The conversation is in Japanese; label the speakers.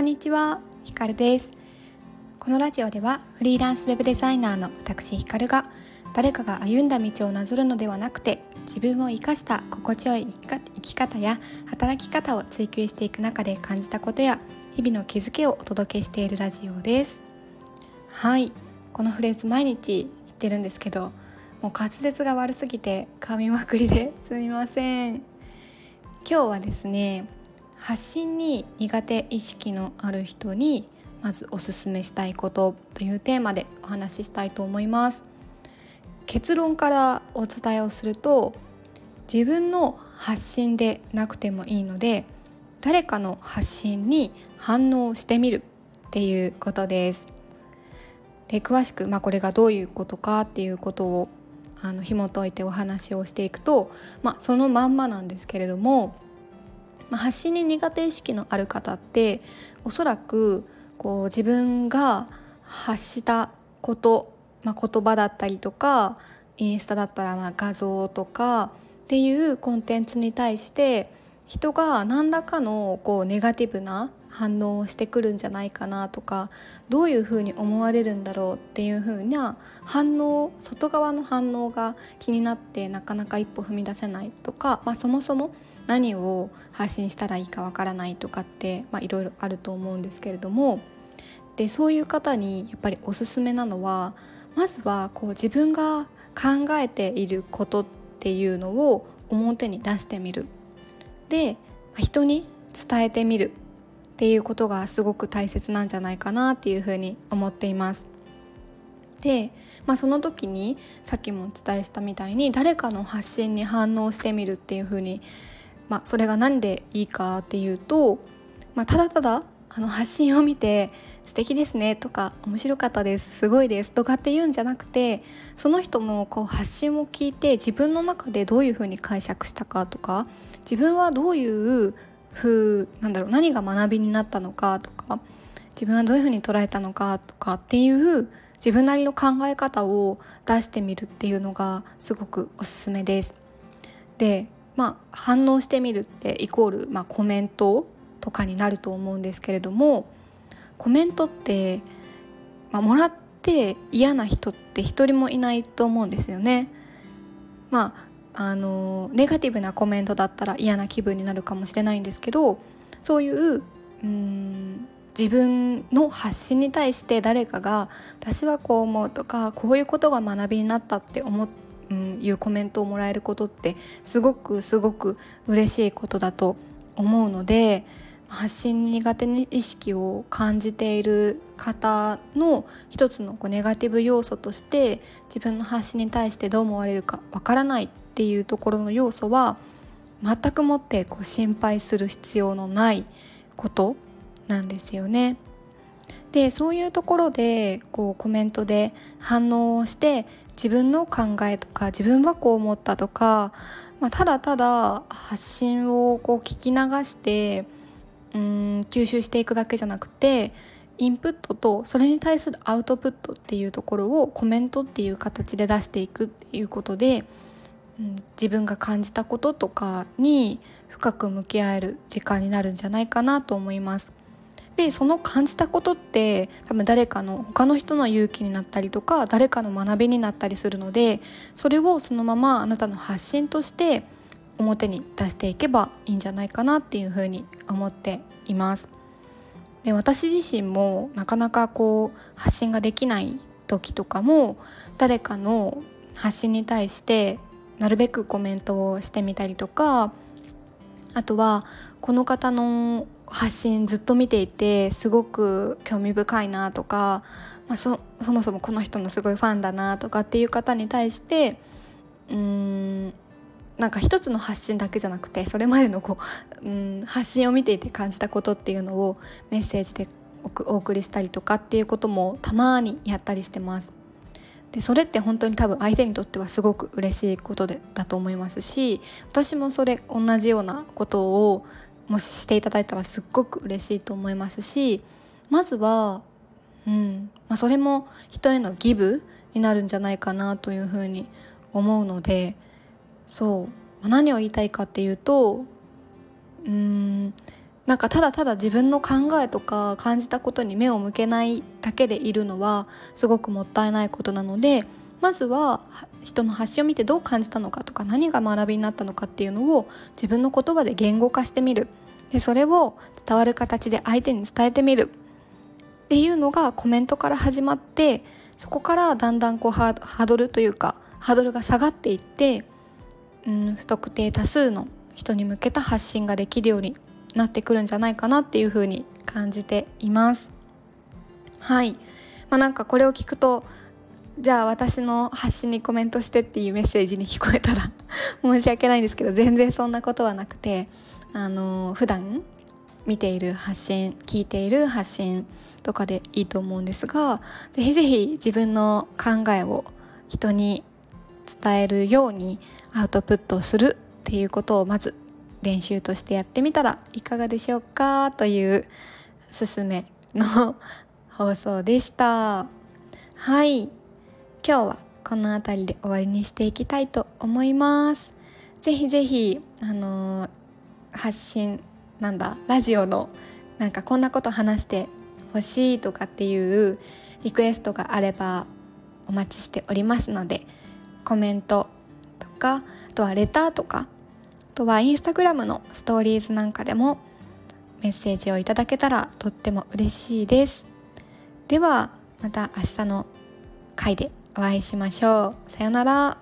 Speaker 1: こんにちは、ひかるです。このラジオではフリーランスウェブデザイナーの私ひかるが誰かが歩んだ道をなぞるのではなくて自分を生かした心地よい生き方や働き方を追求していく中で感じたことや日々の気づきをお届けしているラジオです。はい。このフレーズ毎日言ってるんですけどもう滑舌が悪すぎて噛みまくりですみません。今日はですね発信に苦手意識のある人にまずおすすめしたいことというテーマでお話ししたいと思います。結論からお伝えをすると自分の発信でなくてもいいので誰かの発信に反応してみるっていうことです。で詳しく、まあ、これがどういうことかっていうことをあの紐解いてお話をしていくと、まあ、そのまんまなんですけれども、まあ、発信に苦手意識のある方っておそらくこう自分が発したこと、まあ、言葉だったりとかインスタだったらまあ画像とかっていうコンテンツに対して人が何らかのこうネガティブな反応をしてくるんじゃないかなとかどういうふうに思われるんだろうっていうふうな反応外側の反応が気になってなかなか一歩踏み出せないとか、まあ、そもそも何を発信したらいいかわからないとかっていろいろあると思うんですけれどもでそういう方にやっぱりおすすめなのはまずはこう自分が考えていることっていうのを表に出してみるで人に伝えてみるっていうことがすごく大切なんじゃないかなっていうふうに思っています。で、まあ、その時にさっきもお伝えしたみたいに誰かの発信に反応してみるっていうふうに、まあ、それが何でいいかっていうと、まあ、ただただあの発信を見て「素敵ですね」とか「面白かったですすごいです」とかって言うんじゃなくてその人のこう発信を聞いて自分の中でどういうふうに解釈したかとか自分はどういうふうなんだろう何が学びになったのかとか自分はどういうふうに捉えたのかとかっていう自分なりの考え方を出してみるっていうのがすごくおすすめです。でまあ反応してみるってイコール、まあ、コメントとかになると思うんですけれどもコメントって、まあ、もらって嫌な人って一人もいないと思うんですよね。まああのネガティブなコメントだったら嫌な気分になるかもしれないんですけどそういううん自分の発信に対して誰かが「私はこう思う」とか「こういうことが学びになった」って思ってう、ん、いうコメントをもらえることってすごくすごく嬉しいことだと思うので発信に苦手な意識を感じている方の一つのこうネガティブ要素として自分の発信に対してどう思われるかわからないっていうところの要素は全くもってこう心配する必要のないことなんですよね。でそういうところでこうコメントで反応をして自分の考えとか自分はこう思ったとか、まあ、ただただ発信をこう聞き流してうん吸収していくだけじゃなくてインプットとそれに対するアウトプットっていうところをコメントっていう形で出していくっていうことで、うん、自分が感じたこととかに深く向き合える時間になるんじゃないかなと思います。でその感じたことって多分誰かの他の人の勇気になったりとか誰かの学びになったりするのでそれをそのままあなたの発信として表に出していけばいいんじゃないかなっていうふうに思っています。で私自身もなかなかこう発信ができない時とかも誰かの発信に対してなるべくコメントをしてみたりとかあとはこの方の発信ずっと見ていてすごく興味深いなとか、まあ、そそもそもこの人のすごいファンだなとかっていう方に対してうーんなんか一つの発信だけじゃなくてそれまでのこう、うん、発信を見ていて感じたことっていうのをメッセージでお送りしたりとかっていうこともたまにやったりしてます。でそれって本当に多分相手にとってはすごく嬉しいことでだと思いますし私もそれ同じようなことをもししていただいたらすっごく嬉しいと思いますしまずは、うんまあ、それも人へのギブになるんじゃないかなというふうに思うので。そうま何を言いたいかっていうとうんなんかただただ自分の考えとか感じたことに目を向けないだけでいるのはすごくもったいないことなのでまずは人の発信を見てどう感じたのかとか何が学びになったのかっていうのを自分の言葉で言語化してみる。でそれを伝わる形で相手に伝えてみる。っていうのがコメントから始まってそこからだんだんこうハードルというかハードルが下がっていって、うん、不特定多数の人に向けた発信ができるようになってくるんじゃないかなっていうふうに感じています。はい、まあ、なんかこれを聞くとじゃあ私の発信にコメントしてっていうメッセージに聞こえたら 申し訳ないんですけど全然そんなことはなくてあの普段見ている発信聞いている発信とかでいいと思うんですがぜひぜひ自分の考えを人に伝えるようにアウトプットするっていうことをまず練習としてやってみたらいかがでしょうかというすすめの放送でした。はい。今日はこの辺りで終わりにしていきたいと思います。ぜひぜひあのー、発信なんだラジオのなんかこんなこと話してほしいとかっていうリクエストがあればお待ちしておりますのでコメントとかあとはレターとかとはインスタグラムのストーリーズなんかでもメッセージをいただけたらとっても嬉しいです。ではまた明日の回でお会いしましょう。さよなら。